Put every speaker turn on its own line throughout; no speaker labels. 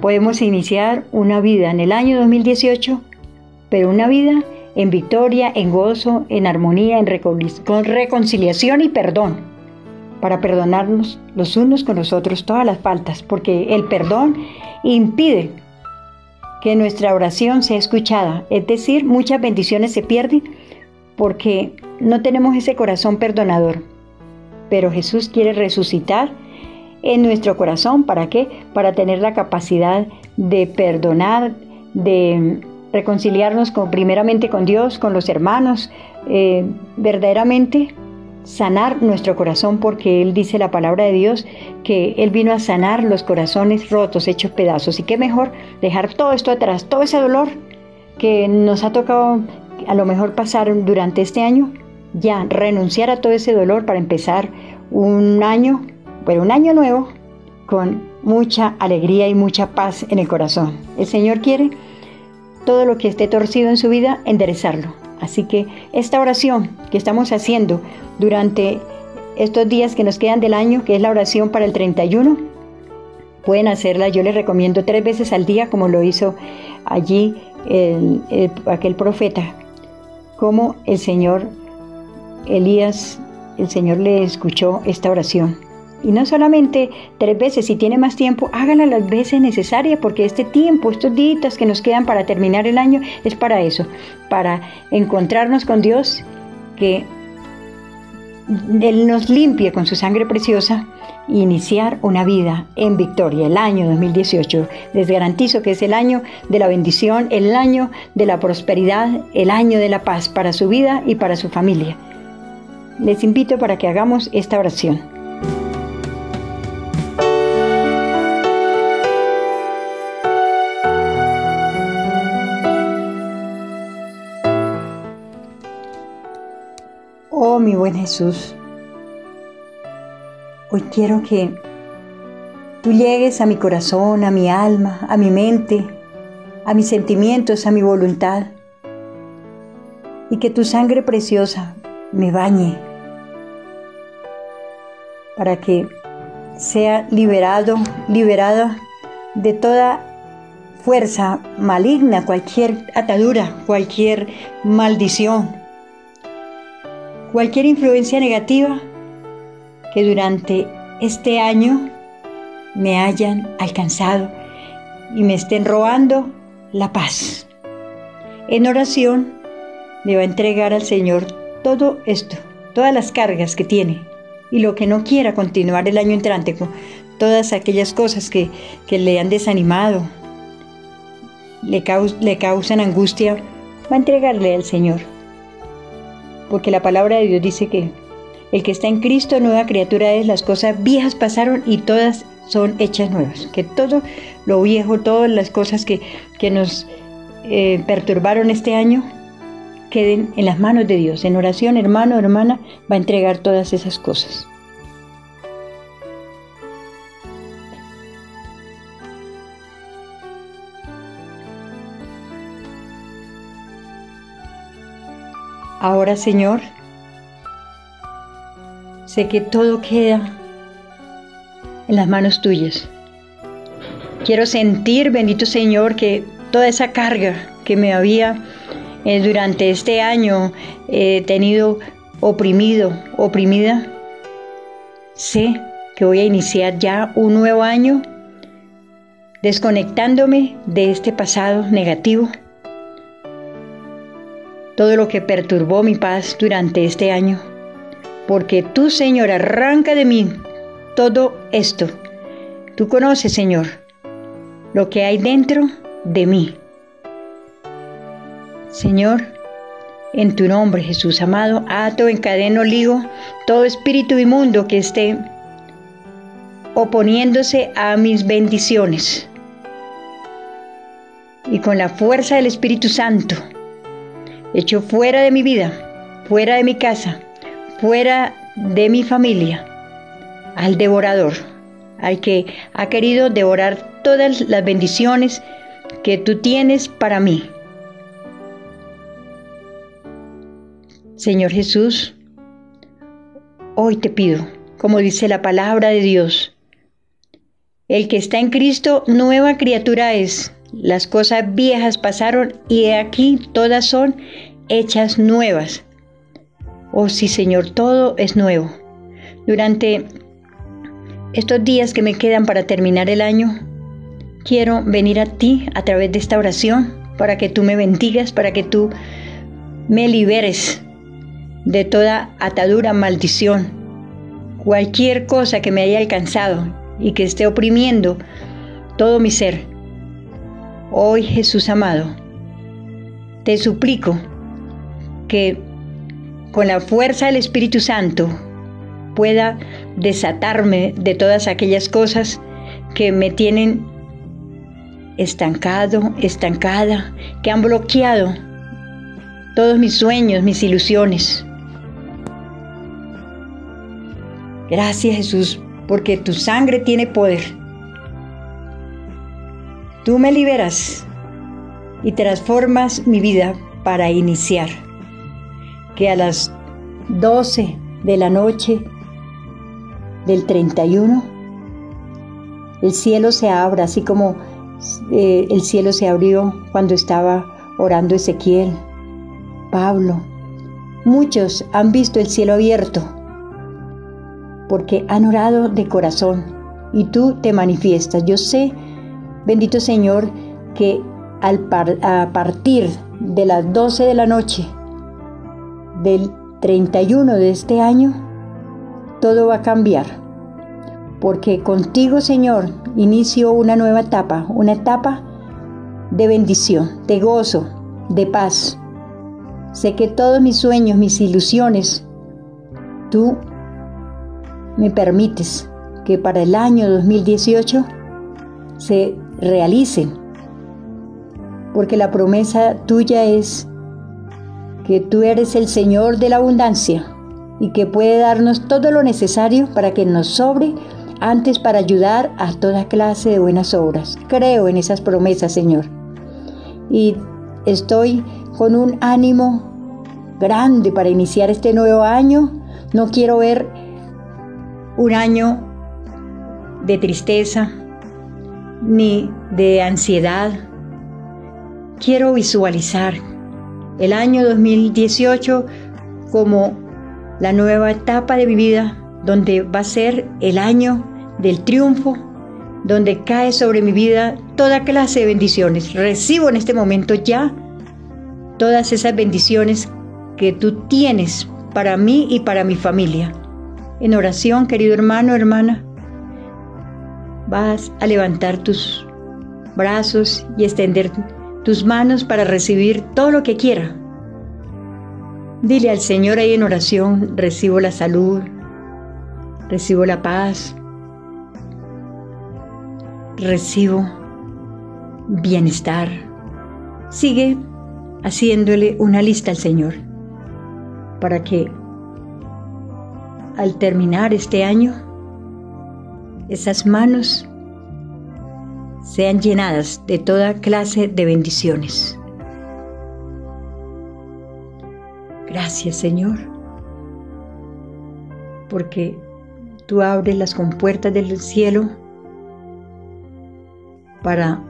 podemos iniciar una vida en el año 2018, pero una vida en victoria, en gozo, en armonía, en con reconciliación y perdón, para perdonarnos los unos con los otros todas las faltas, porque el perdón impide que nuestra oración sea escuchada, es decir, muchas bendiciones se pierden porque no tenemos ese corazón perdonador. Pero Jesús quiere resucitar en nuestro corazón, ¿para qué? Para tener la capacidad de perdonar, de reconciliarnos con, primeramente con Dios, con los hermanos, eh, verdaderamente sanar nuestro corazón porque Él dice la palabra de Dios que Él vino a sanar los corazones rotos, hechos pedazos. Y qué mejor dejar todo esto atrás, todo ese dolor que nos ha tocado a lo mejor pasar durante este año, ya renunciar a todo ese dolor para empezar un año, pero un año nuevo con mucha alegría y mucha paz en el corazón. El Señor quiere todo lo que esté torcido en su vida, enderezarlo. Así que esta oración que estamos haciendo durante estos días que nos quedan del año, que es la oración para el 31, pueden hacerla, yo les recomiendo tres veces al día, como lo hizo allí aquel profeta, como el Señor Elías, el Señor le escuchó esta oración. Y no solamente tres veces, si tiene más tiempo, hágala las veces necesarias, porque este tiempo, estos días que nos quedan para terminar el año, es para eso, para encontrarnos con Dios, que Él nos limpie con su sangre preciosa e iniciar una vida en victoria, el año 2018. Les garantizo que es el año de la bendición, el año de la prosperidad, el año de la paz para su vida y para su familia. Les invito para que hagamos esta oración. Mi buen Jesús, hoy quiero que tú llegues a mi corazón, a mi alma, a mi mente, a mis sentimientos, a mi voluntad, y que tu sangre preciosa me bañe para que sea liberado, liberada de toda fuerza maligna, cualquier atadura, cualquier maldición, cualquier influencia negativa que durante este año me hayan alcanzado y me estén robando la paz. En oración le va a entregar al Señor todo esto, todas las cargas que tiene y lo que no quiera continuar el año entrante con todas aquellas cosas que, le han desanimado, le, le causan angustia, va a entregarle al Señor porque la palabra de Dios dice que el que está en Cristo, nueva criatura es, las cosas viejas pasaron y todas son hechas nuevas, que todo lo viejo, todas las cosas que, nos eh, perturbaron este año, queden en las manos de Dios. En oración, hermano, hermana, va a entregar todas esas cosas. Ahora, Señor, sé que todo queda en las manos tuyas. Quiero sentir, bendito Señor, que toda esa carga que me había eh, durante este año eh, tenido oprimido, oprimida, sé que voy a iniciar ya un nuevo año desconectándome de este pasado negativo todo lo que perturbó mi paz durante este año. Porque tú, Señor, arranca de mí todo esto. Tú conoces, Señor, lo que hay dentro de mí. Señor, en tu nombre, Jesús amado, ato, encadeno, ligo todo espíritu inmundo que esté oponiéndose a mis bendiciones. Y con la fuerza del Espíritu Santo, hecho fuera de mi vida, fuera de mi casa, fuera de mi familia, al devorador, al que ha querido devorar todas las bendiciones que tú tienes para mí. Señor Jesús, hoy te pido, como dice la palabra de Dios, El que está en Cristo, nueva criatura es. Las cosas viejas pasaron y aquí todas son hechas nuevas. Oh sí, Señor, todo es nuevo. Durante estos días que me quedan para terminar el año, quiero venir a ti a través de esta oración para que tú me bendigas, para que tú me liberes de toda atadura, maldición, cualquier cosa que me haya alcanzado y que esté oprimiendo todo mi ser. Hoy Jesús amado, te suplico que con la fuerza del Espíritu Santo pueda desatarme de todas aquellas cosas que me tienen estancado, estancada, que han bloqueado todos mis sueños, mis ilusiones. Gracias Jesús, porque tu sangre tiene poder. Tú me liberas y transformas mi vida para iniciar. Que a las 12 de la noche del 31 el cielo se abra, así como eh, el cielo se abrió cuando estaba orando Ezequiel, Pablo. Muchos han visto el cielo abierto porque han orado de corazón y tú te manifiestas. Yo sé, bendito Señor, que al a partir de las 12 de la noche del 31 de este año, todo va a cambiar. Porque contigo, Señor, inicio una nueva etapa, una etapa de bendición, de gozo, de paz. Sé que todos mis sueños, mis ilusiones, tú me permites que para el año 2018 se realicen, porque la promesa tuya es que tú eres el Señor de la abundancia y que puede darnos todo lo necesario para que nos sobre antes para ayudar a toda clase de buenas obras. Creo en esas promesas, Señor. Y estoy con un ánimo grande para iniciar este nuevo año. No quiero ver un año de tristeza ni de ansiedad. Quiero visualizar el año 2018 como la nueva etapa de mi vida, donde va a ser el año del triunfo, donde cae sobre mi vida toda clase de bendiciones. Recibo en este momento ya todas esas bendiciones que tú tienes para mí y para mi familia en oración, querido hermano, hermana, vas a levantar tus brazos y extender tus manos para recibir todo lo que quiera. Dile al Señor ahí en oración, recibo la salud, recibo la paz, recibo bienestar. Sigue haciéndole una lista al Señor para que al terminar este año, esas manos sean llenadas de toda clase de bendiciones. Gracias Señor, porque tú abres las compuertas del cielo para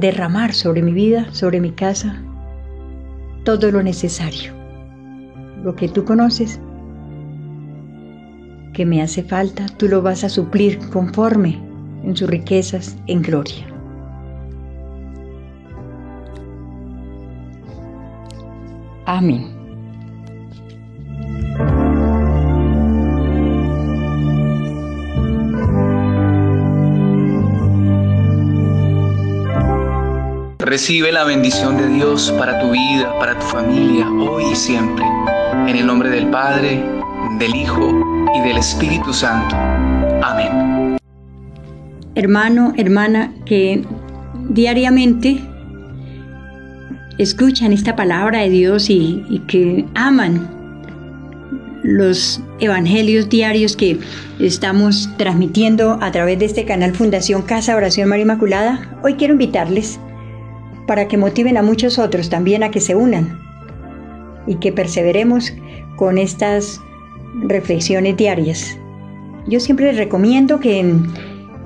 derramar sobre mi vida, sobre mi casa, todo lo necesario, lo que tú conoces que me hace falta, tú lo vas a suplir conforme en sus riquezas en gloria. Amén.
Recibe la bendición de Dios para tu vida, para tu familia, hoy y siempre. En el nombre del Padre, del Hijo y del Espíritu Santo. Amén.
Hermano, hermana, que diariamente escuchan esta palabra de Dios y, que aman los evangelios diarios que estamos transmitiendo a través de este canal Fundación Casa Oración María Inmaculada, hoy quiero invitarles para que motiven a muchos otros también a que se unan y que perseveremos con estas reflexiones diarias. Yo siempre les recomiendo que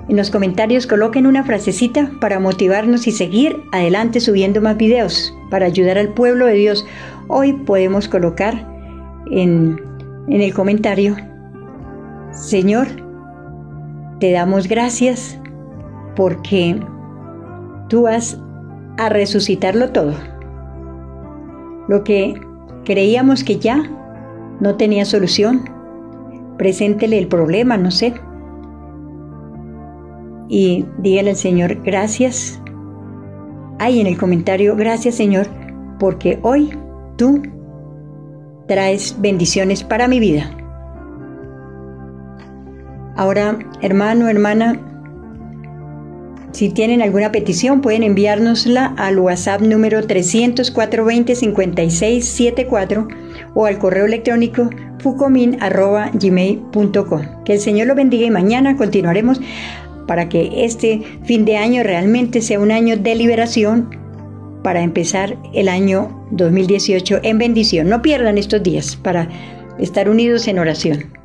En los comentarios coloquen una frasecita para motivarnos y seguir adelante subiendo más videos para ayudar al pueblo de Dios. Hoy podemos colocar en, en el comentario, Señor, te damos gracias porque tú vas a resucitarlo todo. Lo que creíamos que ya no tenía solución, preséntele el problema, no sé. Y dígale al Señor, gracias. Hay en el comentario, gracias Señor, porque hoy tú traes bendiciones para mi vida. Ahora, hermano, hermana, si tienen alguna petición, pueden enviárnosla al WhatsApp número 304-205674 o al correo electrónico fucomin.gmail.com. Que el Señor lo bendiga y mañana continuaremos para que este fin de año realmente sea un año de liberación para empezar el año 2018 en bendición. No pierdan estos días para estar unidos en oración.